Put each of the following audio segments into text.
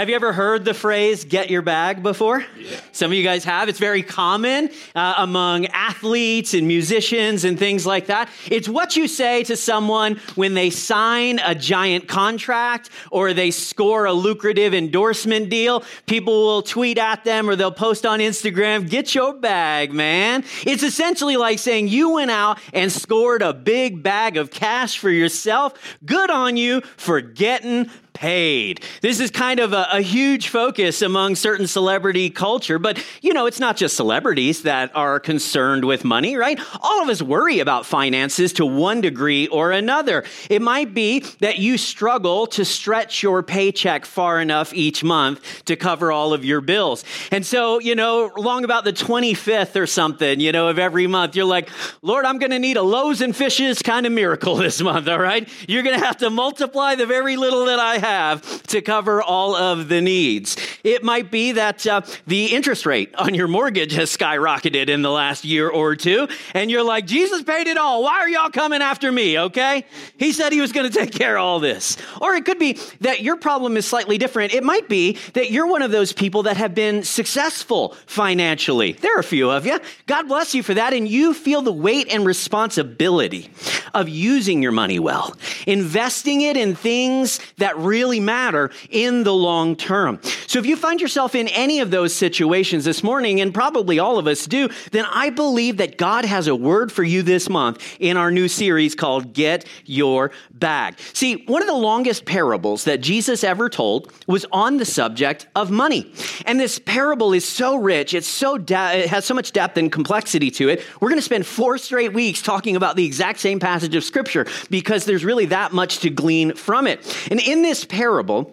Have you ever heard the phrase get your bag before? Yeah. Some of you guys have. It's very common uh, among athletes and musicians and things like that. It's what you say to someone when they sign a giant contract or they score a lucrative endorsement deal. People will tweet at them or they'll post on Instagram, get your bag, man. It's essentially like saying you went out and scored a big bag of cash for yourself. Good on you for getting paid. This is kind of a, a, huge focus among certain celebrity culture, but you know, it's not just celebrities that are concerned with money, right? All of us worry about finances to one degree or another. It might be that you struggle to stretch your paycheck far enough each month to cover all of your bills. And so, you know, long about the 25th or something, you know, of every month, you're like, Lord, I'm going to need a loaves and fishes kind of miracle this month, all right? You're going to have to multiply the very little that I have have to cover all of the needs. It might be that uh, the interest rate on your mortgage has skyrocketed in the last year or two, and you're like, Jesus paid it all. Why are y'all coming after me? Okay? He said he was going to take care of all this. Or it could be that your problem is slightly different. It might be that you're one of those people that have been successful financially. There are a few of you. God bless you for that. And you feel the weight and responsibility of using your money well, investing it in things that really really matter in the long term. So if you find yourself in any of those situations this morning, and probably all of us do, then I believe that God has a word for you this month in our new series called Get Your Bag. See, one of the longest parables that Jesus ever told was on the subject of money. And this parable is so rich, it's so de- it has so much depth and complexity to it. We're going to spend four straight weeks talking about the exact same passage of scripture because there's really that much to glean from it. And in this parable,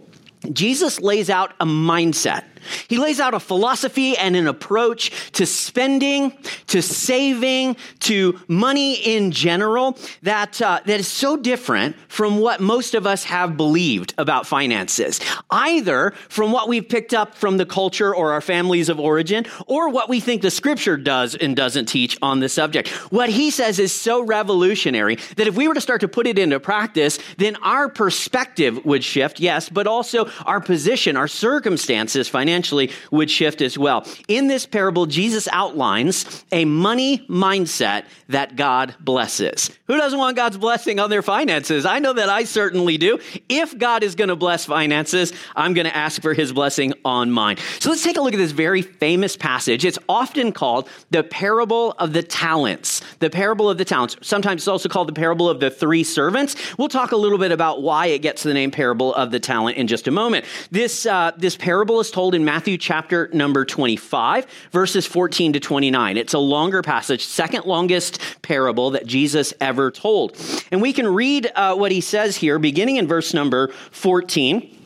Jesus lays out a mindset he lays out a philosophy and an approach to spending, to saving, to money in general that, uh, that is so different from what most of us have believed about finances, either from what we've picked up from the culture or our families of origin, or what we think the scripture does and doesn't teach on the subject. What he says is so revolutionary that if we were to start to put it into practice, then our perspective would shift, yes, but also our position, our circumstances financially financially would shift as well. In this parable, Jesus outlines a money mindset that God blesses. Who doesn't want God's blessing on their finances? I know that I certainly do. If God is going to bless finances, I'm going to ask for his blessing on mine. So let's take a look at this very famous passage. It's often called the parable of the talents. The parable of the talents. Sometimes it's also called the parable of the three servants. We'll talk a little bit about why it gets the name parable of the talent in just a moment. This, uh, this parable is told in Matthew chapter number 25, verses 14 to 29. It's a longer passage, second longest parable that Jesus ever told. And we can read uh, what he says here, beginning in verse number 14.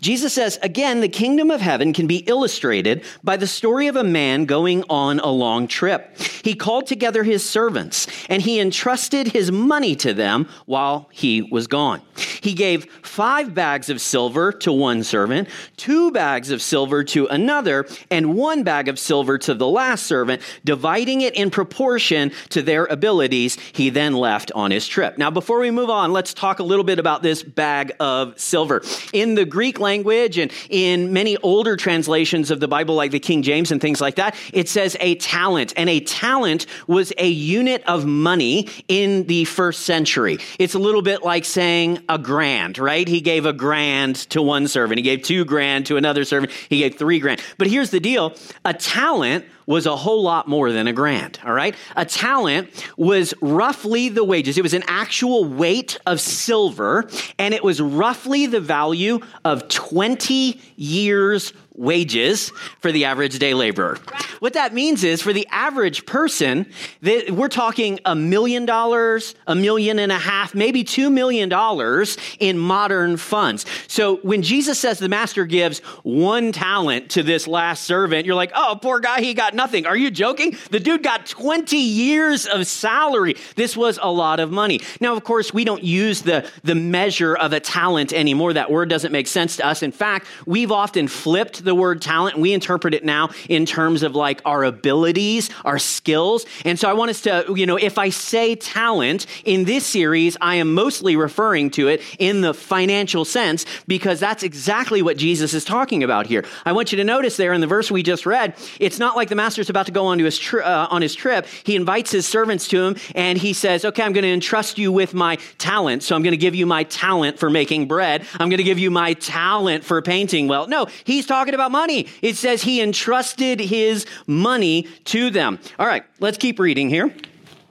Jesus says, again, the kingdom of heaven can be illustrated by the story of a man going on a long trip. He called together his servants and he entrusted his money to them while he was gone. He gave five bags of silver to one servant, two bags of silver to another, and one bag of silver to the last servant, dividing it in proportion to their abilities. He then left on his trip. Now, before we move on, let's talk a little bit about this bag of silver. In the Greek language and in many older translations of the Bible, like the King James and things like that, it says a talent. And a talent was a unit of money in the first century. It's a little bit like saying a grand, right? He gave a grand to one servant, he gave two grand to another servant, he gave three grand. But here's the deal a talent was a whole lot more than a grand, all right? A talent was roughly the wages. It was an actual weight of silver, and it was roughly the value of 20 years' wages for the average day laborer. What that means is for the average person, we're talking a million dollars, a million and a half, maybe two million dollars in modern funds. So when Jesus says the master gives one talent to this last servant, you're like, oh, poor guy, he got nothing. Are you joking? The dude got 20 years of salary. This was a lot of money. Now, of course, we don't use the, the measure of a talent anymore. That word doesn't make sense to us. In fact, we've often flipped the word talent and we interpret it now in terms of like our abilities, our skills. And so I want us to, you know, if I say talent in this series, I am mostly referring to it in the financial sense because that's exactly what Jesus is talking about here. I want you to notice there in the verse we just read, it's not like the master's about to go on, to his, tri- uh, on his trip. He invites his servants to him and he says, Okay, I'm going to entrust you with my talent. So I'm going to give you my talent for making bread. I'm going to give you my talent for painting well. No, he's talking about money. It says he entrusted his money to them. All right, let's keep reading here.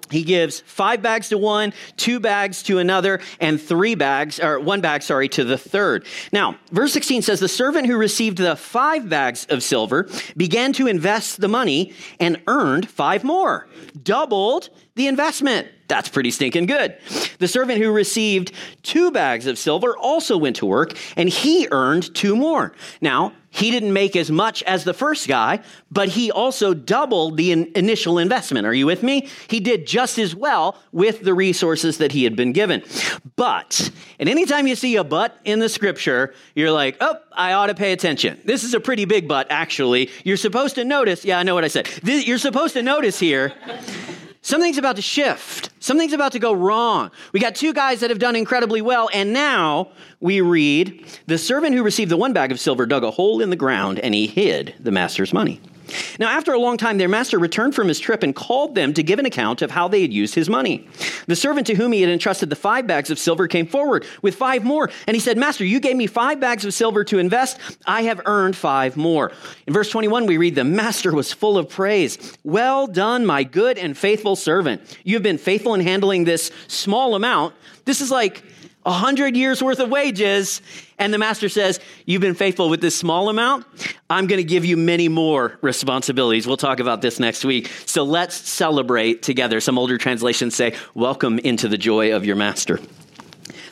He gives five bags to one, two bags to another, and three bags, or one bag, sorry, to the third. Now, verse 16 says, The servant who received the five bags of silver began to invest the money and earned five more, doubled the investment. That's pretty stinking good. The servant who received two bags of silver also went to work, and he earned two more. Now, he didn't make as much as the first guy, but he also doubled the in- initial investment. Are you with me? He did just as well with the resources that he had been given. But, and anytime you see a but in the scripture, you're like, oh, I ought to pay attention. This is a pretty big but, actually. You're supposed to notice, yeah, I know what I said. This, you're supposed to notice here Something's about to shift. Something's about to go wrong. We got two guys that have done incredibly well, and now we read the servant who received the one bag of silver dug a hole in the ground and he hid the master's money. Now, after a long time, their master returned from his trip and called them to give an account of how they had used his money. The servant to whom he had entrusted the five bags of silver came forward with five more. And he said, Master, you gave me five bags of silver to invest. I have earned five more. In verse 21, we read, The master was full of praise. Well done, my good and faithful servant. You have been faithful in handling this small amount. This is like a hundred years worth of wages. And the master says, You've been faithful with this small amount. I'm going to give you many more responsibilities. We'll talk about this next week. So let's celebrate together. Some older translations say, Welcome into the joy of your master.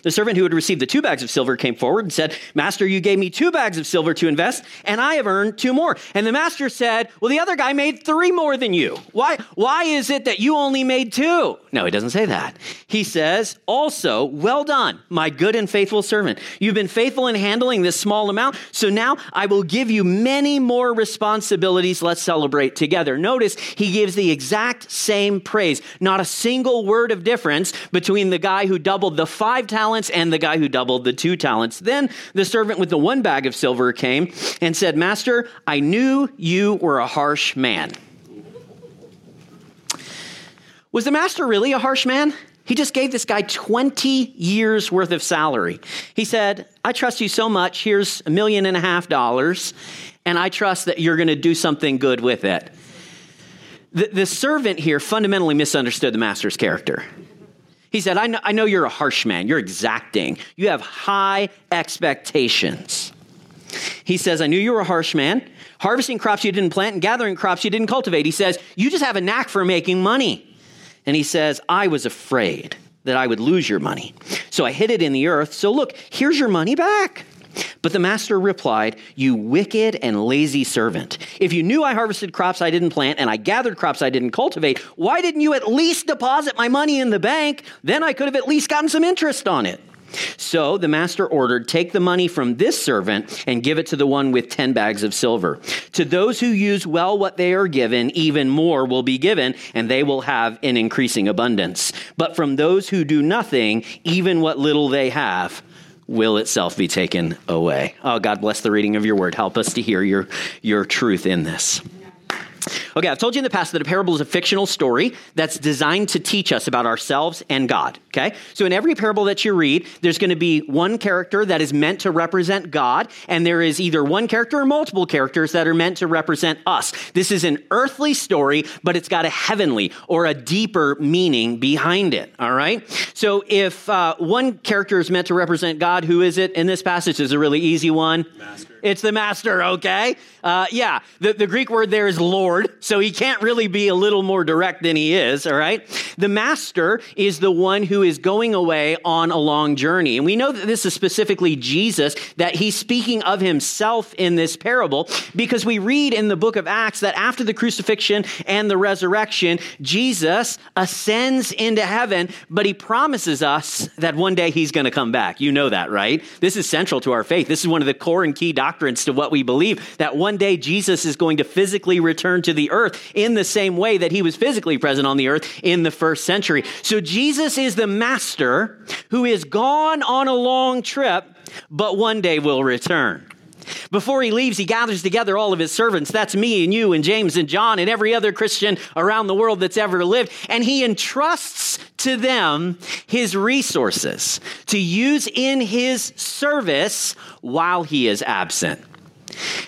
The servant who had received the two bags of silver came forward and said, Master, you gave me two bags of silver to invest, and I have earned two more. And the master said, Well, the other guy made three more than you. Why, why is it that you only made two? No, he doesn't say that. He says, Also, well done, my good and faithful servant. You've been faithful in handling this small amount, so now I will give you many more responsibilities. Let's celebrate together. Notice he gives the exact same praise, not a single word of difference between the guy who doubled the five talents talents and the guy who doubled the two talents. Then the servant with the one bag of silver came and said, Master, I knew you were a harsh man. Was the master really a harsh man? He just gave this guy 20 years worth of salary. He said, I trust you so much. Here's a million and a half dollars, and I trust that you're going to do something good with it. The, the servant here fundamentally misunderstood the master's character. He said, I know, I know you're a harsh man. You're exacting. You have high expectations. He says, I knew you were a harsh man, harvesting crops you didn't plant and gathering crops you didn't cultivate. He says, You just have a knack for making money. And he says, I was afraid that I would lose your money. So I hid it in the earth. So look, here's your money back. But the master replied, You wicked and lazy servant. If you knew I harvested crops I didn't plant and I gathered crops I didn't cultivate, why didn't you at least deposit my money in the bank? Then I could have at least gotten some interest on it. So the master ordered, Take the money from this servant and give it to the one with 10 bags of silver. To those who use well what they are given, even more will be given, and they will have an increasing abundance. But from those who do nothing, even what little they have, will itself be taken away. Oh, God bless the reading of your word. Help us to hear your, your truth in this. Okay, I've told you in the past that a parable is a fictional story that's designed to teach us about ourselves and God. Okay? So in every parable that you read, there's going to be one character that is meant to represent God, and there is either one character or multiple characters that are meant to represent us. This is an earthly story, but it's got a heavenly or a deeper meaning behind it. All right? So if uh, one character is meant to represent God, who is it in this passage? Is a really easy one. Master. It's the master, okay? Uh, yeah, the, the Greek word there is Lord. So he can't really be a little more direct than he is, all right? The master is the one who is going away on a long journey. And we know that this is specifically Jesus, that he's speaking of himself in this parable, because we read in the book of Acts that after the crucifixion and the resurrection, Jesus ascends into heaven, but he promises us that one day he's going to come back. You know that, right? This is central to our faith. This is one of the core and key doctrines to what we believe that one day Jesus is going to physically return to the earth in the same way that he was physically present on the earth in the first century. So Jesus is the master who is gone on a long trip, but one day will return. Before he leaves, he gathers together all of his servants. That's me and you and James and John and every other Christian around the world that's ever lived. And he entrusts to them his resources to use in his service while he is absent.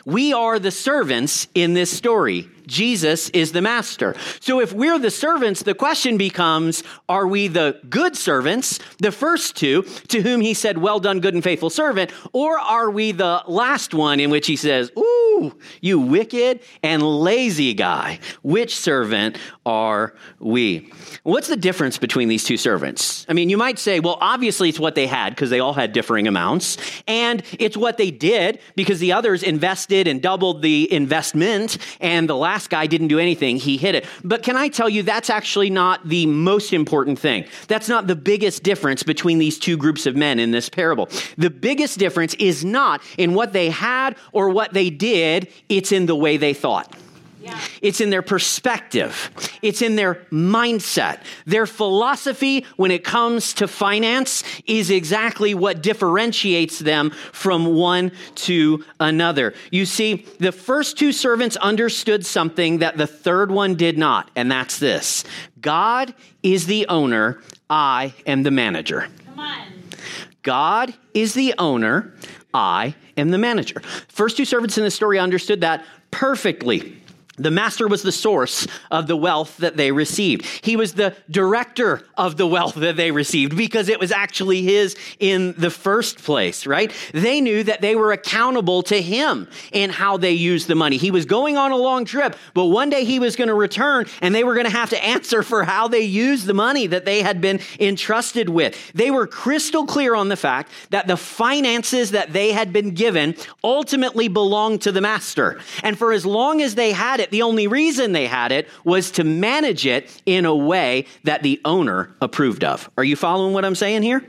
We are the servants in this story. Jesus is the master. So if we're the servants, the question becomes are we the good servants, the first two, to whom he said, Well done, good and faithful servant, or are we the last one in which he says, Ooh, you wicked and lazy guy? Which servant are we? What's the difference between these two servants? I mean, you might say, well, obviously it's what they had because they all had differing amounts, and it's what they did because the others invested and doubled the investment, and the last guy didn't do anything. He hid it. But can I tell you, that's actually not the most important thing. That's not the biggest difference between these two groups of men in this parable. The biggest difference is not in what they had or what they did, it's in the way they thought. It's in their perspective. It's in their mindset. Their philosophy when it comes to finance is exactly what differentiates them from one to another. You see, the first two servants understood something that the third one did not, and that's this God is the owner, I am the manager. Come on. God is the owner, I am the manager. First two servants in the story understood that perfectly. The master was the source of the wealth that they received. He was the director of the wealth that they received because it was actually his in the first place, right? They knew that they were accountable to him in how they used the money. He was going on a long trip, but one day he was going to return and they were going to have to answer for how they used the money that they had been entrusted with. They were crystal clear on the fact that the finances that they had been given ultimately belonged to the master. And for as long as they had it, it, the only reason they had it was to manage it in a way that the owner approved of. Are you following what I'm saying here?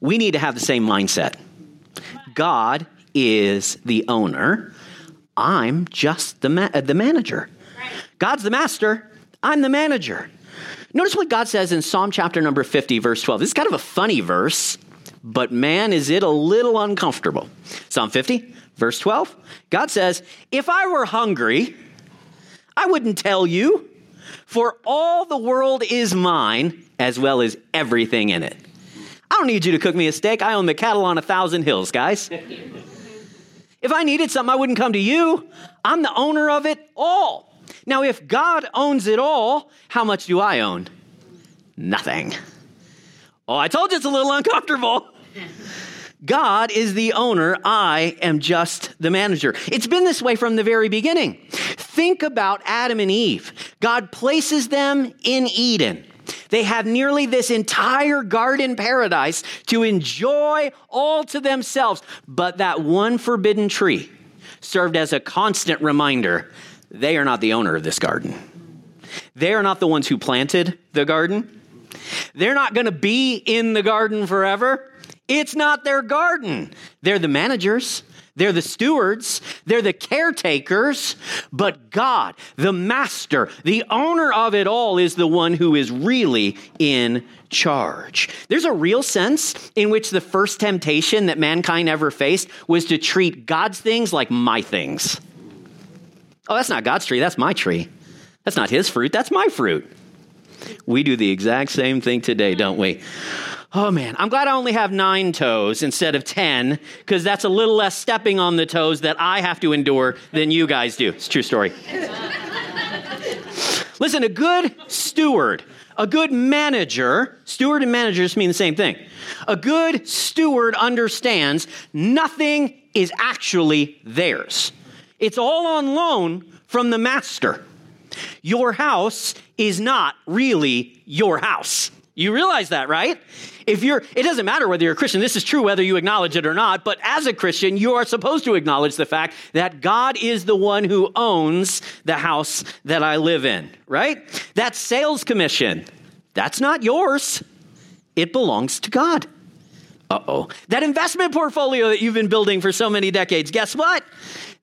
We need to have the same mindset. God is the owner. I'm just the, ma- uh, the manager. God's the master. I'm the manager. Notice what God says in Psalm chapter number 50, verse 12. This is kind of a funny verse, but man, is it a little uncomfortable. Psalm 50, verse 12. God says, If I were hungry, I wouldn't tell you, for all the world is mine, as well as everything in it. I don't need you to cook me a steak. I own the cattle on a thousand hills, guys. if I needed something, I wouldn't come to you. I'm the owner of it all. Now, if God owns it all, how much do I own? Nothing. Oh, I told you it's a little uncomfortable. God is the owner. I am just the manager. It's been this way from the very beginning. Think about Adam and Eve. God places them in Eden. They have nearly this entire garden paradise to enjoy all to themselves. But that one forbidden tree served as a constant reminder they are not the owner of this garden. They are not the ones who planted the garden. They're not going to be in the garden forever. It's not their garden. They're the managers. They're the stewards, they're the caretakers, but God, the master, the owner of it all, is the one who is really in charge. There's a real sense in which the first temptation that mankind ever faced was to treat God's things like my things. Oh, that's not God's tree, that's my tree. That's not his fruit, that's my fruit. We do the exact same thing today, don't we? Oh man, I'm glad I only have nine toes instead of 10, because that's a little less stepping on the toes that I have to endure than you guys do. It's true story. Listen, a good steward, a good manager, steward and manager just mean the same thing. A good steward understands nothing is actually theirs. It's all on loan from the master. your house is not really your house. You realize that, right? If you're, it doesn't matter whether you're a Christian. This is true whether you acknowledge it or not. But as a Christian, you are supposed to acknowledge the fact that God is the one who owns the house that I live in, right? That sales commission, that's not yours. It belongs to God. Uh oh. That investment portfolio that you've been building for so many decades, guess what?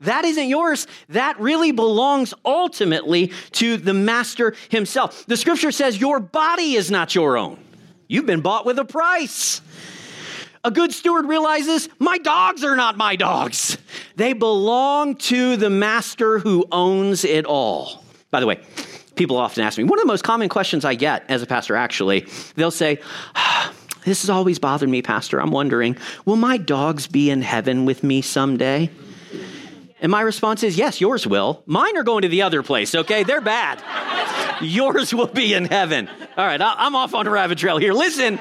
That isn't yours. That really belongs ultimately to the master himself. The scripture says your body is not your own. You've been bought with a price. A good steward realizes my dogs are not my dogs. They belong to the master who owns it all. By the way, people often ask me, one of the most common questions I get as a pastor, actually, they'll say, This has always bothered me, Pastor. I'm wondering, will my dogs be in heaven with me someday? And my response is, yes, yours will. Mine are going to the other place, okay? They're bad. yours will be in heaven. All right, I'm off on a rabbit trail here. Listen,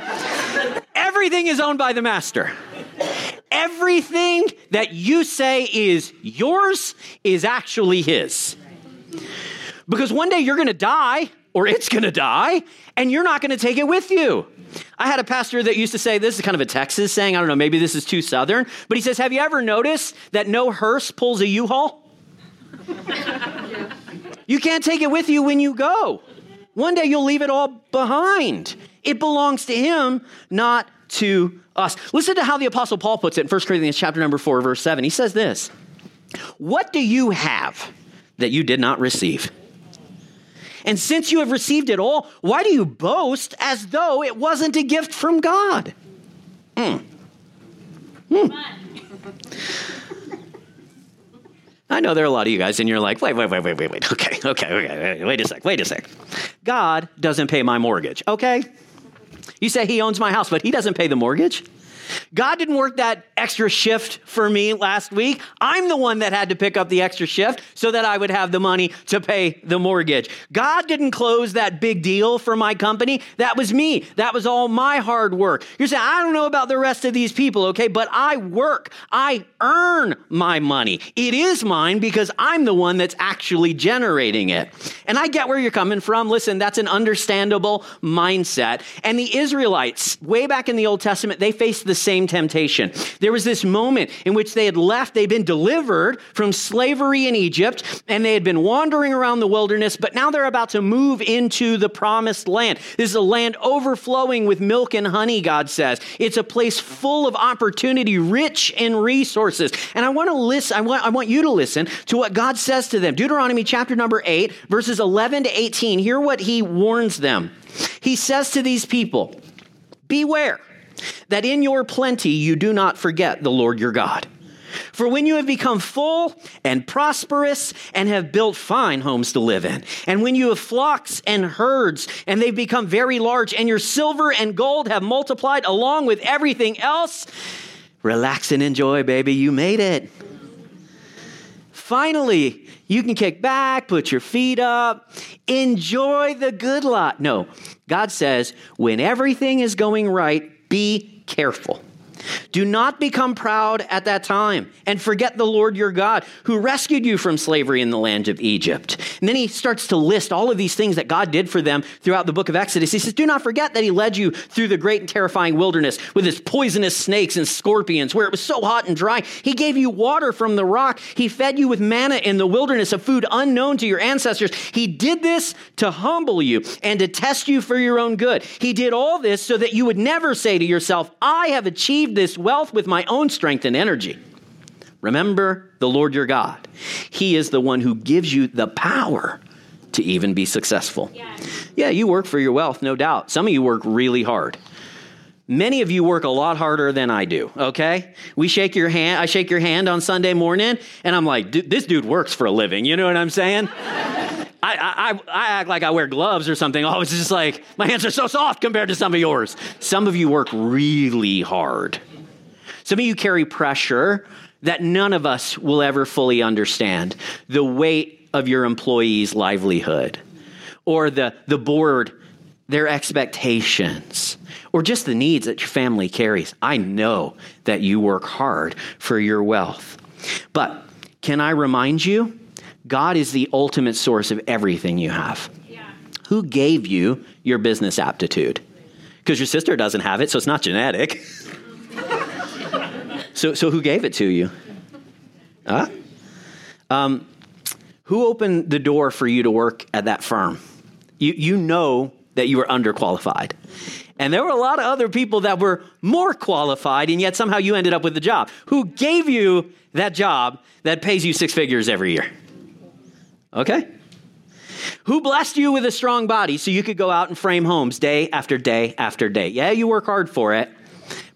everything is owned by the master. Everything that you say is yours is actually his. Because one day you're going to die, or it's going to die, and you're not going to take it with you. I had a pastor that used to say, this is kind of a Texas saying, I don't know, maybe this is too southern, but he says, Have you ever noticed that no hearse pulls a U haul? You can't take it with you when you go. One day you'll leave it all behind. It belongs to him, not to us. Listen to how the apostle Paul puts it in 1 Corinthians chapter number 4 verse 7. He says this, "What do you have that you did not receive?" And since you have received it all, why do you boast as though it wasn't a gift from God? Mm. Mm. I know there are a lot of you guys, and you're like, wait, wait, wait, wait, wait, wait. Okay, okay, okay. Wait a sec, wait a sec. God doesn't pay my mortgage, okay? You say he owns my house, but he doesn't pay the mortgage. God didn't work that extra shift for me last week. I'm the one that had to pick up the extra shift so that I would have the money to pay the mortgage. God didn't close that big deal for my company. That was me. That was all my hard work. You're saying, I don't know about the rest of these people, okay? But I work, I earn my money. It is mine because I'm the one that's actually generating it. And I get where you're coming from. Listen, that's an understandable mindset. And the Israelites, way back in the Old Testament, they faced the same temptation. There was this moment in which they had left, they'd been delivered from slavery in Egypt, and they had been wandering around the wilderness, but now they're about to move into the promised land. This is a land overflowing with milk and honey, God says. It's a place full of opportunity, rich in resources. And I want to listen, I want, I want you to listen to what God says to them. Deuteronomy chapter number 8, verses 11 to 18. Hear what he warns them. He says to these people, Beware that in your plenty you do not forget the Lord your God. For when you have become full and prosperous and have built fine homes to live in, and when you have flocks and herds and they've become very large, and your silver and gold have multiplied along with everything else, relax and enjoy, baby. You made it. Finally, you can kick back, put your feet up, enjoy the good lot. No, God says, when everything is going right, be careful. Do not become proud at that time and forget the Lord your God who rescued you from slavery in the land of Egypt. And then he starts to list all of these things that God did for them throughout the book of Exodus. He says, Do not forget that he led you through the great and terrifying wilderness with his poisonous snakes and scorpions, where it was so hot and dry. He gave you water from the rock. He fed you with manna in the wilderness, a food unknown to your ancestors. He did this to humble you and to test you for your own good. He did all this so that you would never say to yourself, I have achieved this wealth with my own strength and energy. Remember the Lord your God. He is the one who gives you the power to even be successful. Yeah, you work for your wealth, no doubt. Some of you work really hard. Many of you work a lot harder than I do, okay? We shake your hand, I shake your hand on Sunday morning, and I'm like, this dude works for a living. You know what I'm saying? I, I, I act like I wear gloves or something. Oh, it's just like, my hands are so soft compared to some of yours. Some of you work really hard. Some of you carry pressure that none of us will ever fully understand the weight of your employee's livelihood or the, the board, their expectations, or just the needs that your family carries. I know that you work hard for your wealth. But can I remind you? God is the ultimate source of everything you have. Yeah. Who gave you your business aptitude? Because your sister doesn't have it, so it's not genetic. so, so who gave it to you? Huh? Um, who opened the door for you to work at that firm? You, you know that you were underqualified. And there were a lot of other people that were more qualified, and yet somehow you ended up with the job. Who gave you that job that pays you six figures every year? Okay? Who blessed you with a strong body so you could go out and frame homes day after day after day? Yeah, you work hard for it,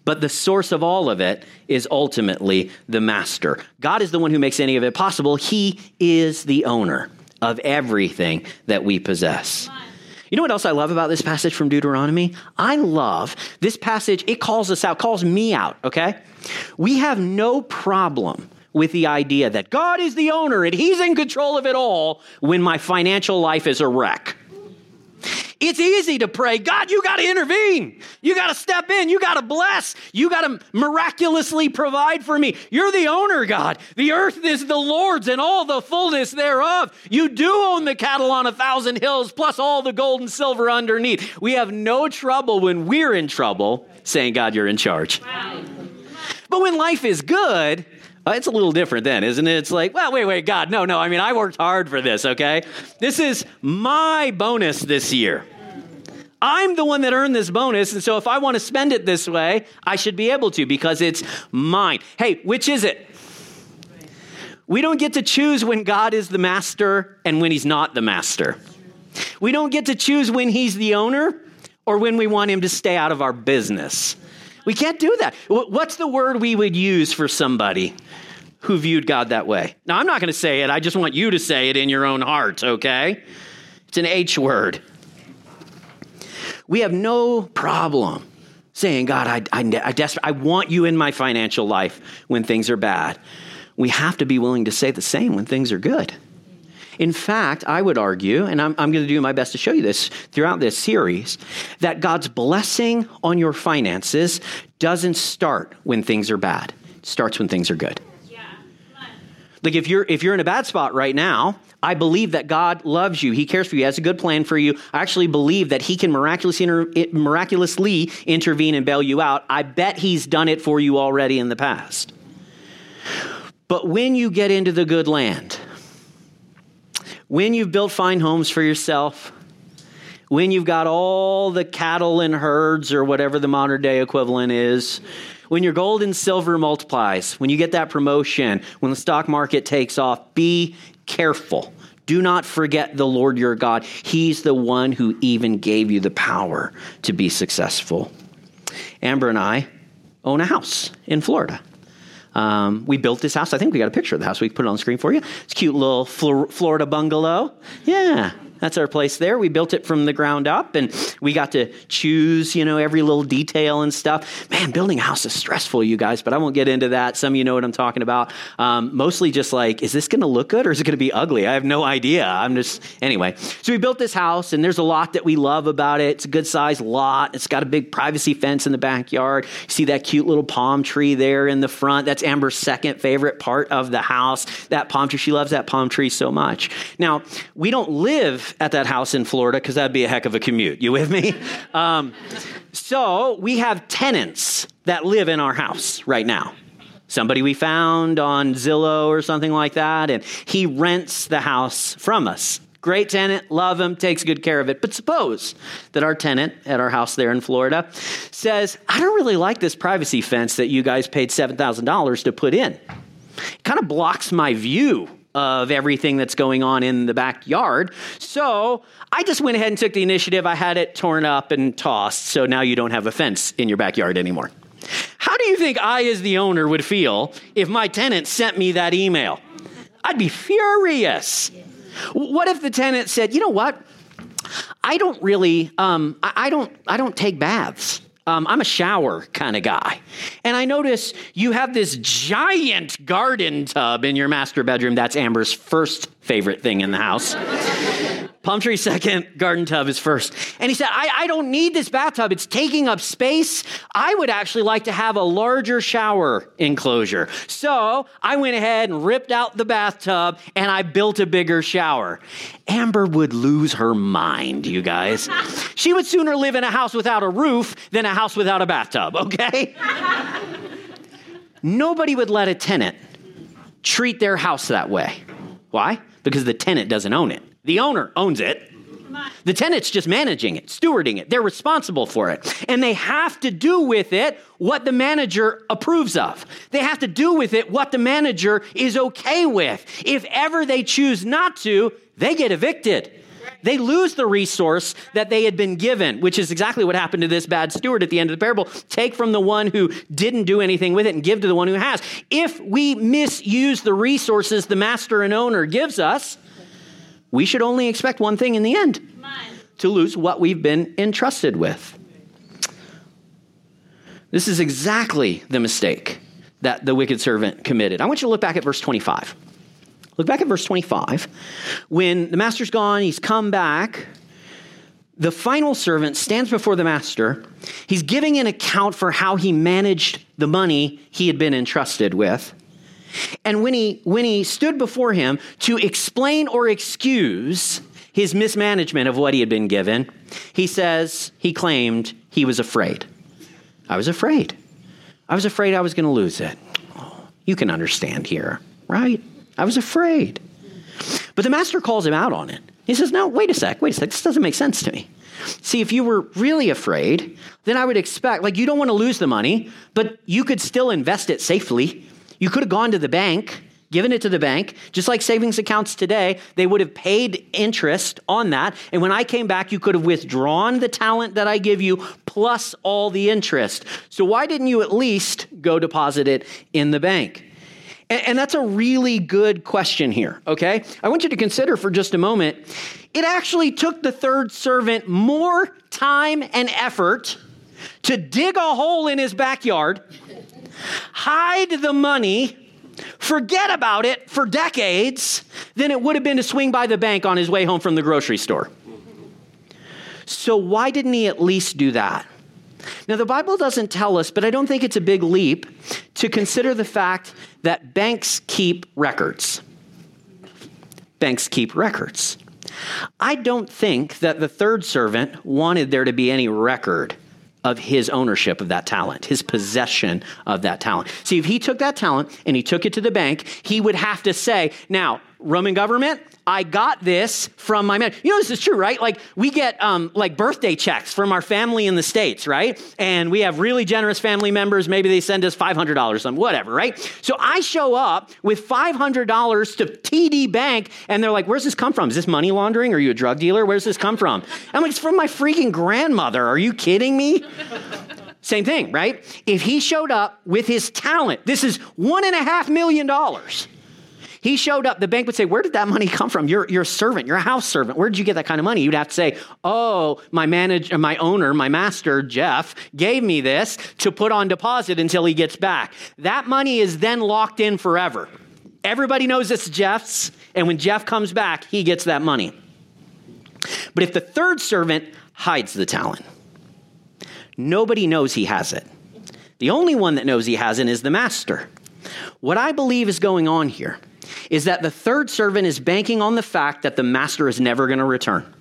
but the source of all of it is ultimately the master. God is the one who makes any of it possible. He is the owner of everything that we possess. You know what else I love about this passage from Deuteronomy? I love this passage. It calls us out, calls me out, okay? We have no problem with the idea that God is the owner and He's in control of it all when my financial life is a wreck. It's easy to pray, God, you got to intervene. You got to step in. You got to bless. You got to miraculously provide for me. You're the owner, God. The earth is the Lord's and all the fullness thereof. You do own the cattle on a thousand hills, plus all the gold and silver underneath. We have no trouble when we're in trouble saying, God, you're in charge. Wow. But when life is good, uh, it's a little different then, isn't it? It's like, well, wait, wait, God, no, no. I mean, I worked hard for this, okay? This is my bonus this year. I'm the one that earned this bonus, and so if I want to spend it this way, I should be able to because it's mine. Hey, which is it? We don't get to choose when God is the master and when he's not the master. We don't get to choose when he's the owner or when we want him to stay out of our business. We can't do that. What's the word we would use for somebody who viewed God that way? Now, I'm not going to say it. I just want you to say it in your own heart, okay? It's an H word. We have no problem saying, God, I, I, I, desper- I want you in my financial life when things are bad. We have to be willing to say the same when things are good. In fact, I would argue, and I'm, I'm going to do my best to show you this throughout this series, that God's blessing on your finances doesn't start when things are bad. It starts when things are good. Like if you're if you're in a bad spot right now, I believe that God loves you. He cares for you. He has a good plan for you. I actually believe that He can miraculously, inter- miraculously intervene and bail you out. I bet He's done it for you already in the past. But when you get into the good land, when you've built fine homes for yourself, when you've got all the cattle and herds or whatever the modern day equivalent is, when your gold and silver multiplies, when you get that promotion, when the stock market takes off, be careful. Do not forget the Lord your God. He's the one who even gave you the power to be successful. Amber and I own a house in Florida. Um, we built this house. I think we got a picture of the house. We put it on the screen for you. It's a cute little Florida bungalow. Yeah. That's our place there. We built it from the ground up and we got to choose, you know, every little detail and stuff. Man, building a house is stressful, you guys, but I won't get into that. Some of you know what I'm talking about. Um, mostly just like, is this going to look good or is it going to be ugly? I have no idea. I'm just, anyway. So we built this house and there's a lot that we love about it. It's a good sized lot. It's got a big privacy fence in the backyard. You see that cute little palm tree there in the front. That's Amber's second favorite part of the house. That palm tree. She loves that palm tree so much. Now, we don't live at that house in Florida because that'd be a heck of a commute. You with me? Um, so we have tenants that live in our house right now. Somebody we found on Zillow or something like that, and he rents the house from us. Great tenant, love him, takes good care of it. But suppose that our tenant at our house there in Florida says, I don't really like this privacy fence that you guys paid $7,000 to put in. It kind of blocks my view of everything that's going on in the backyard. So I just went ahead and took the initiative. I had it torn up and tossed. So now you don't have a fence in your backyard anymore. How do you think I, as the owner, would feel if my tenant sent me that email? I'd be furious. What if the tenant said, you know what? I don't really, um, I, I don't, I don't take baths. Um, I'm a shower kind of guy. And I notice you have this giant garden tub in your master bedroom. That's Amber's first favorite thing in the house. Palm tree second, garden tub is first. And he said, I, I don't need this bathtub. It's taking up space. I would actually like to have a larger shower enclosure. So I went ahead and ripped out the bathtub and I built a bigger shower. Amber would lose her mind, you guys. she would sooner live in a house without a roof than a house without a bathtub, okay? Nobody would let a tenant treat their house that way. Why? Because the tenant doesn't own it. The owner owns it. The tenant's just managing it, stewarding it. They're responsible for it. And they have to do with it what the manager approves of. They have to do with it what the manager is okay with. If ever they choose not to, they get evicted. They lose the resource that they had been given, which is exactly what happened to this bad steward at the end of the parable. Take from the one who didn't do anything with it and give to the one who has. If we misuse the resources the master and owner gives us, we should only expect one thing in the end to lose what we've been entrusted with. This is exactly the mistake that the wicked servant committed. I want you to look back at verse 25. Look back at verse 25. When the master's gone, he's come back. The final servant stands before the master. He's giving an account for how he managed the money he had been entrusted with. And when he, when he stood before him to explain or excuse his mismanagement of what he had been given, he says, he claimed he was afraid. I was afraid. I was afraid I was going to lose it. You can understand here, right? I was afraid. But the master calls him out on it. He says, No, wait a sec, wait a sec, this doesn't make sense to me. See, if you were really afraid, then I would expect, like, you don't want to lose the money, but you could still invest it safely. You could have gone to the bank, given it to the bank, just like savings accounts today, they would have paid interest on that. And when I came back, you could have withdrawn the talent that I give you plus all the interest. So why didn't you at least go deposit it in the bank? And, that's a really good question here, okay? I want you to consider for just a moment. It actually took the third servant more time and effort to dig a hole in his backyard hide the money, forget about it for decades than it would have been to swing by the bank on his way home from the grocery store. So, why didn't he at least do that? Now, the Bible doesn't tell us, but I don't think it's a big leap to consider the fact that banks keep records. Banks keep records. I don't think that the third servant wanted there to be any record of his ownership of that talent, his possession of that talent. See, if he took that talent and he took it to the bank, he would have to say, now, Roman government, I got this from my man. You know, this is true, right? Like we get um, like birthday checks from our family in the States, right? And we have really generous family members. Maybe they send us $500, some whatever, right? So I show up with $500 to TD Bank and they're like, where's this come from? Is this money laundering? Are you a drug dealer? Where's this come from? I'm like, it's from my freaking grandmother. Are you kidding me? Same thing, right? If he showed up with his talent, this is one and a half million dollars. He showed up, the bank would say, Where did that money come from? You're, you're a servant, you're a house servant. Where did you get that kind of money? You'd have to say, Oh, my manager, uh, my owner, my master, Jeff, gave me this to put on deposit until he gets back. That money is then locked in forever. Everybody knows it's Jeff's, and when Jeff comes back, he gets that money. But if the third servant hides the talent, nobody knows he has it. The only one that knows he has it is the master. What I believe is going on here is that the third servant is banking on the fact that the master is never going to return.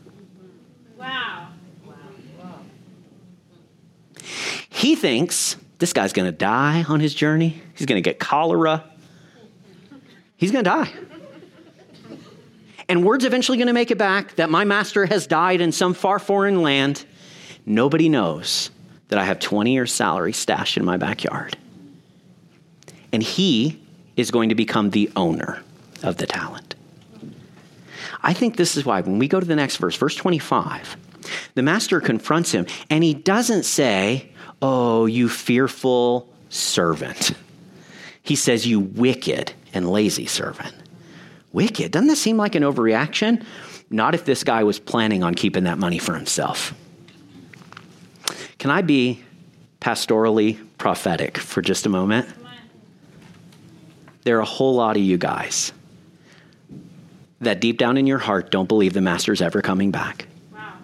Wow. He thinks this guy's going to die on his journey. He's going to get cholera. He's going to die. And word's eventually going to make it back that my master has died in some far foreign land. Nobody knows that I have 20 years' salary stashed in my backyard. And he is going to become the owner of the talent. I think this is why when we go to the next verse, verse 25, the master confronts him and he doesn't say, Oh, you fearful servant. He says, You wicked and lazy servant. Wicked? Doesn't that seem like an overreaction? Not if this guy was planning on keeping that money for himself. Can I be pastorally prophetic for just a moment? There are a whole lot of you guys that deep down in your heart don't believe the master's ever coming back. Wow.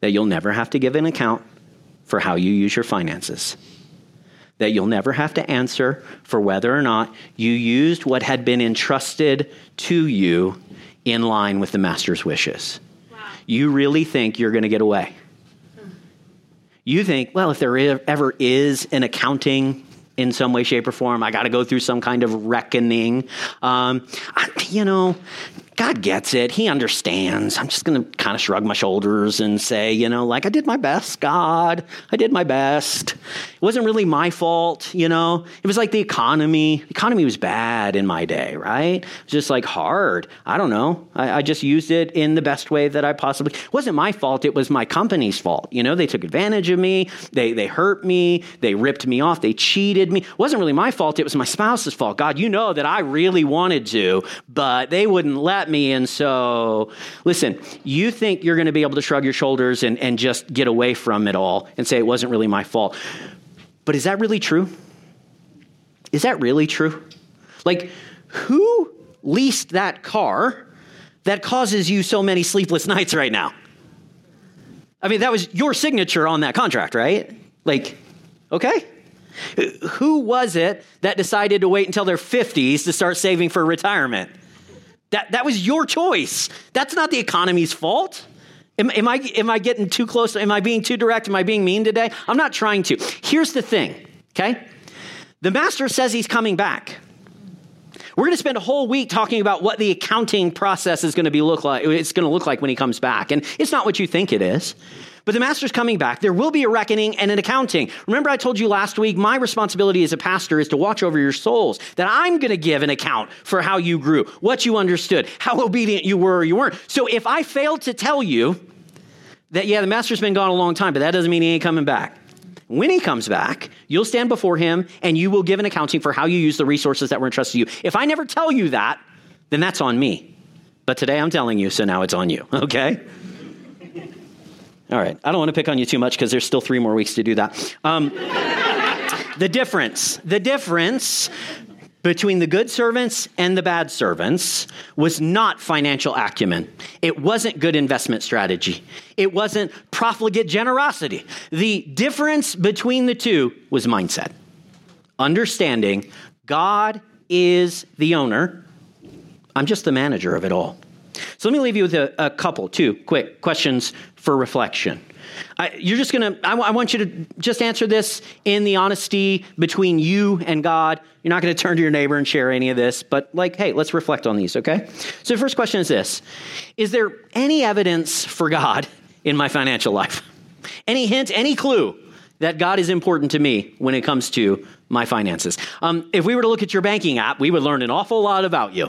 That you'll never have to give an account for how you use your finances. That you'll never have to answer for whether or not you used what had been entrusted to you in line with the master's wishes. Wow. You really think you're going to get away. Mm. You think, well, if there ever is an accounting in some way, shape, or form. I got to go through some kind of reckoning. Um, I, you know, God gets it. He understands. I'm just going to kind of shrug my shoulders and say, you know, like, I did my best, God. I did my best. It wasn't really my fault, you know. It was like the economy. The economy was bad in my day, right? It was just like hard. I don't know. I, I just used it in the best way that I possibly. It wasn't my fault. It was my company's fault. You know, they took advantage of me. They, they hurt me. They ripped me off. They cheated me. It wasn't really my fault. It was my spouse's fault. God, you know that I really wanted to, but they wouldn't let me. And so, listen, you think you're going to be able to shrug your shoulders and, and just get away from it all and say it wasn't really my fault. But is that really true? Is that really true? Like, who leased that car that causes you so many sleepless nights right now? I mean, that was your signature on that contract, right? Like, okay. Who was it that decided to wait until their 50s to start saving for retirement? That, that was your choice. That's not the economy's fault. Am, am, I, am I getting too close? Am I being too direct? Am I being mean today? I'm not trying to. Here's the thing, okay? The master says he's coming back. We're going to spend a whole week talking about what the accounting process is going to be look like. It's going to look like when he comes back, and it's not what you think it is. But the master's coming back. There will be a reckoning and an accounting. Remember, I told you last week, my responsibility as a pastor is to watch over your souls, that I'm going to give an account for how you grew, what you understood, how obedient you were or you weren't. So if I failed to tell you that, yeah, the master's been gone a long time, but that doesn't mean he ain't coming back. When he comes back, you'll stand before him and you will give an accounting for how you use the resources that were entrusted to you. If I never tell you that, then that's on me. But today I'm telling you, so now it's on you, okay? All right. I don't want to pick on you too much because there's still three more weeks to do that. Um, the difference, the difference between the good servants and the bad servants was not financial acumen. It wasn't good investment strategy. It wasn't profligate generosity. The difference between the two was mindset. Understanding God is the owner, I'm just the manager of it all. So let me leave you with a, a couple, two quick questions for reflection. I, you're just gonna, I, w- I want you to just answer this in the honesty between you and God. You're not gonna turn to your neighbor and share any of this, but like, hey, let's reflect on these, okay? So the first question is this Is there any evidence for God in my financial life? Any hint, any clue that God is important to me when it comes to my finances? Um, if we were to look at your banking app, we would learn an awful lot about you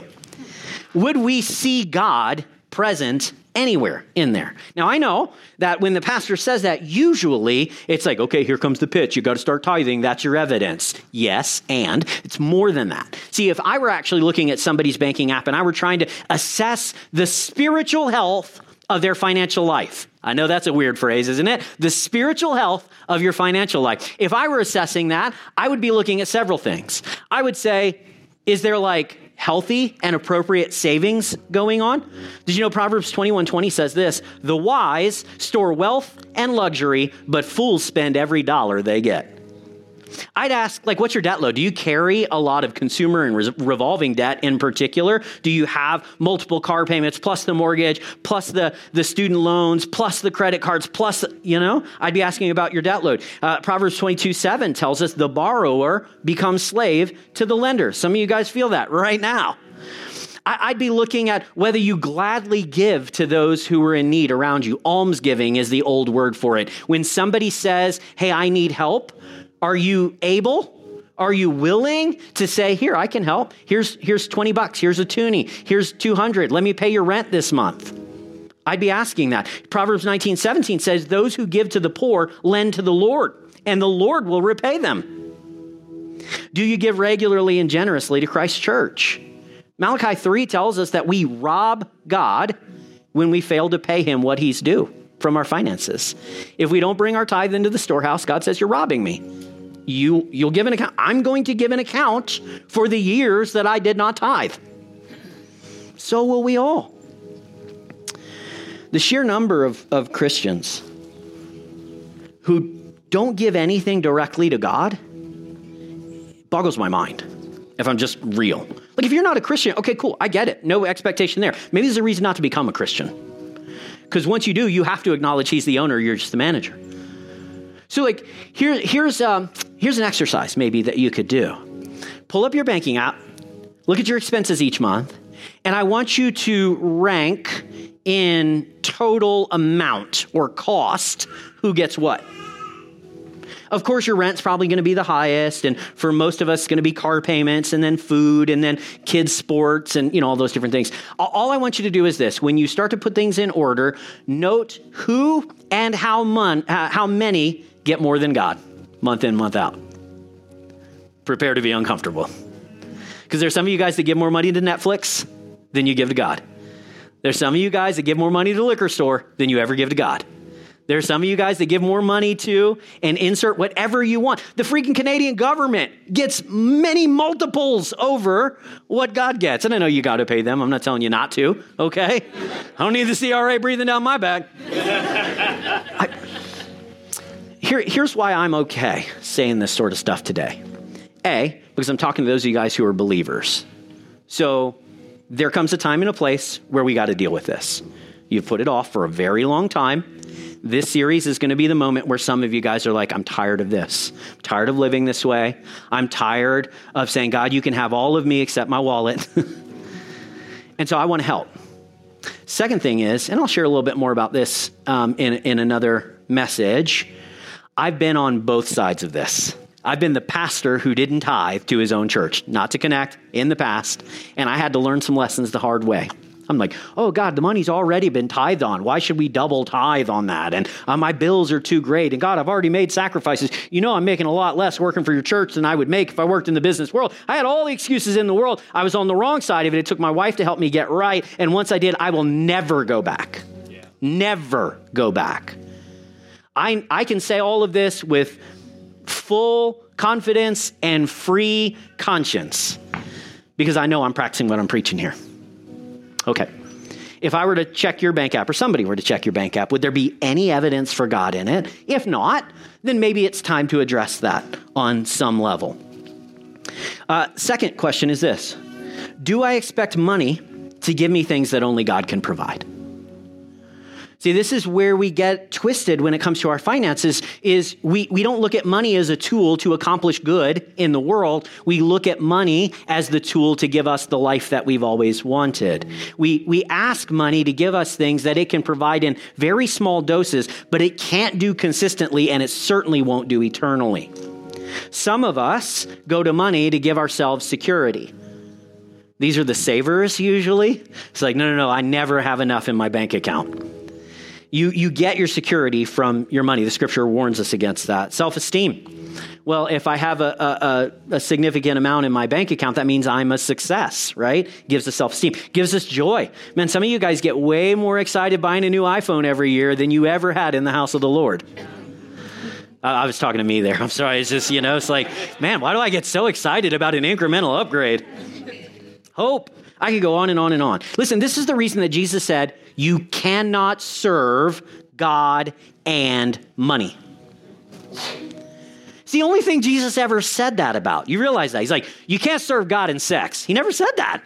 would we see God present anywhere in there. Now, I know that when the pastor says that, usually it's like, okay, here comes the pitch. You got to start tithing. That's your evidence. Yes, and it's more than that. See, if I were actually looking at somebody's banking app and I were trying to assess the spiritual health of their financial life, I know that's a weird phrase, isn't it? The spiritual health of your financial life. If I were assessing that, I would be looking at several things. I would say, is there like healthy and appropriate savings going on? Did you know Proverbs 21 20 says this The wise store wealth and luxury, but fools spend every dollar they get. I'd ask, like, what's your debt load? Do you carry a lot of consumer and revolving debt in particular? Do you have multiple car payments, plus the mortgage, plus the, the student loans, plus the credit cards, plus, you know? I'd be asking about your debt load. Uh, Proverbs 22 7 tells us the borrower becomes slave to the lender. Some of you guys feel that right now. I'd be looking at whether you gladly give to those who are in need around you. Almsgiving is the old word for it. When somebody says, Hey, I need help, are you able? Are you willing to say, here, I can help. Here's, here's 20 bucks. Here's a toonie. Here's 200. Let me pay your rent this month. I'd be asking that. Proverbs 19, 17 says, those who give to the poor lend to the Lord, and the Lord will repay them. Do you give regularly and generously to Christ's church? Malachi 3 tells us that we rob God when we fail to pay him what he's due from our finances. If we don't bring our tithe into the storehouse, God says, You're robbing me. You, you'll give an account. I'm going to give an account for the years that I did not tithe. So will we all. The sheer number of, of Christians who don't give anything directly to God boggles my mind, if I'm just real. Like, if you're not a Christian, okay, cool, I get it. No expectation there. Maybe there's a reason not to become a Christian. Because once you do, you have to acknowledge He's the owner, you're just the manager. So, like, here, here's, um, here's an exercise maybe that you could do. Pull up your banking app, look at your expenses each month, and I want you to rank in total amount or cost who gets what. Of course, your rent's probably going to be the highest, and for most of us, it's going to be car payments, and then food, and then kids' sports, and you know all those different things. All I want you to do is this: when you start to put things in order, note who and how mon- uh, how many get more than God, month in, month out. Prepare to be uncomfortable, because there's some of you guys that give more money to Netflix than you give to God. There's some of you guys that give more money to the liquor store than you ever give to God. There are some of you guys that give more money to and insert whatever you want. The freaking Canadian government gets many multiples over what God gets. And I know you got to pay them. I'm not telling you not to, okay? I don't need the CRA breathing down my back. I, here, here's why I'm okay saying this sort of stuff today. A, because I'm talking to those of you guys who are believers. So there comes a time and a place where we got to deal with this. You've put it off for a very long time. This series is going to be the moment where some of you guys are like, I'm tired of this. I'm tired of living this way. I'm tired of saying, God, you can have all of me except my wallet. and so I want to help. Second thing is, and I'll share a little bit more about this um, in, in another message, I've been on both sides of this. I've been the pastor who didn't tithe to his own church, not to connect in the past, and I had to learn some lessons the hard way. I'm like, oh God, the money's already been tithed on. Why should we double tithe on that? And uh, my bills are too great. And God, I've already made sacrifices. You know, I'm making a lot less working for your church than I would make if I worked in the business world. I had all the excuses in the world. I was on the wrong side of it. It took my wife to help me get right. And once I did, I will never go back. Yeah. Never go back. I, I can say all of this with full confidence and free conscience because I know I'm practicing what I'm preaching here. Okay. If I were to check your bank app or somebody were to check your bank app, would there be any evidence for God in it? If not, then maybe it's time to address that on some level. Uh, second question is this Do I expect money to give me things that only God can provide? See, this is where we get twisted when it comes to our finances is we, we don't look at money as a tool to accomplish good in the world. We look at money as the tool to give us the life that we've always wanted. We, we ask money to give us things that it can provide in very small doses, but it can't do consistently and it certainly won't do eternally. Some of us go to money to give ourselves security. These are the savers usually. It's like, no, no, no, I never have enough in my bank account. You, you get your security from your money. The scripture warns us against that. Self esteem. Well, if I have a, a, a, significant amount in my bank account, that means I'm a success, right? Gives us self esteem, gives us joy. Man, some of you guys get way more excited buying a new iPhone every year than you ever had in the house of the Lord. Uh, I was talking to me there. I'm sorry. It's just, you know, it's like, man, why do I get so excited about an incremental upgrade? Hope. I could go on and on and on. Listen, this is the reason that Jesus said, you cannot serve God and money. It's the only thing Jesus ever said that about. You realize that. He's like, you can't serve God and sex. He never said that.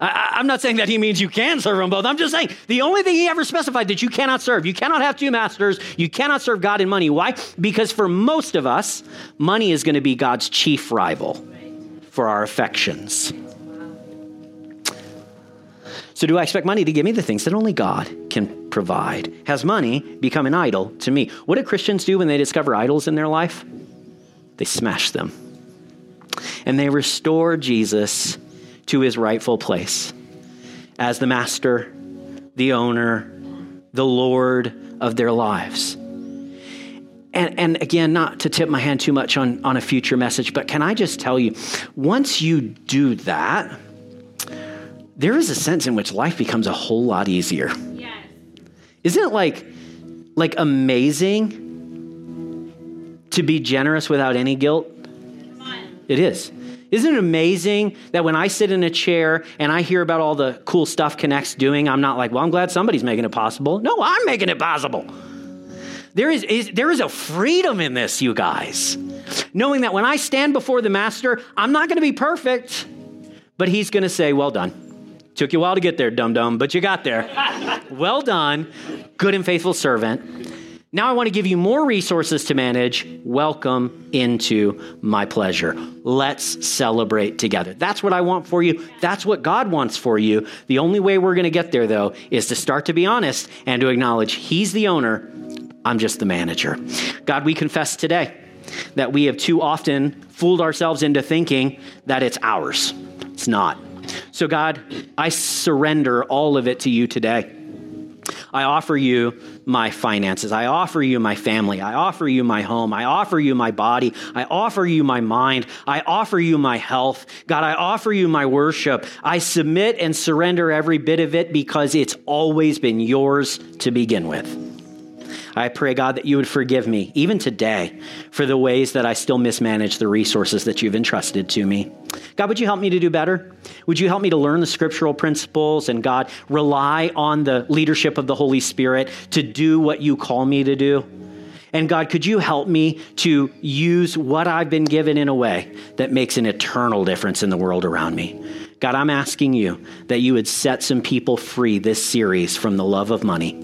I, am not saying that he means you can serve them both. I'm just saying the only thing he ever specified that you cannot serve. You cannot have two masters. You cannot serve God and money. Why? Because for most of us, money is going to be God's chief rival for our affections. So, do I expect money to give me the things that only God can provide? Has money become an idol to me? What do Christians do when they discover idols in their life? They smash them. And they restore Jesus to his rightful place as the master, the owner, the Lord of their lives. And, and again, not to tip my hand too much on, on a future message, but can I just tell you, once you do that, there is a sense in which life becomes a whole lot easier. Yes. Isn't it like like amazing to be generous without any guilt? It is. Isn't it amazing that when I sit in a chair and I hear about all the cool stuff Connect's doing, I'm not like, well, I'm glad somebody's making it possible. No, I'm making it possible. There is, is, there is a freedom in this, you guys. Knowing that when I stand before the master, I'm not going to be perfect, but he's going to say, well done. Took you a while to get there, dum dum, but you got there. well done, good and faithful servant. Now I want to give you more resources to manage. Welcome into my pleasure. Let's celebrate together. That's what I want for you. That's what God wants for you. The only way we're going to get there, though, is to start to be honest and to acknowledge He's the owner. I'm just the manager. God, we confess today that we have too often fooled ourselves into thinking that it's ours. It's not. So, God, I surrender all of it to you today. I offer you my finances. I offer you my family. I offer you my home. I offer you my body. I offer you my mind. I offer you my health. God, I offer you my worship. I submit and surrender every bit of it because it's always been yours to begin with. I pray, God, that you would forgive me, even today, for the ways that I still mismanage the resources that you've entrusted to me. God, would you help me to do better? Would you help me to learn the scriptural principles and, God, rely on the leadership of the Holy Spirit to do what you call me to do? And God, could you help me to use what I've been given in a way that makes an eternal difference in the world around me? God, I'm asking you that you would set some people free this series from the love of money.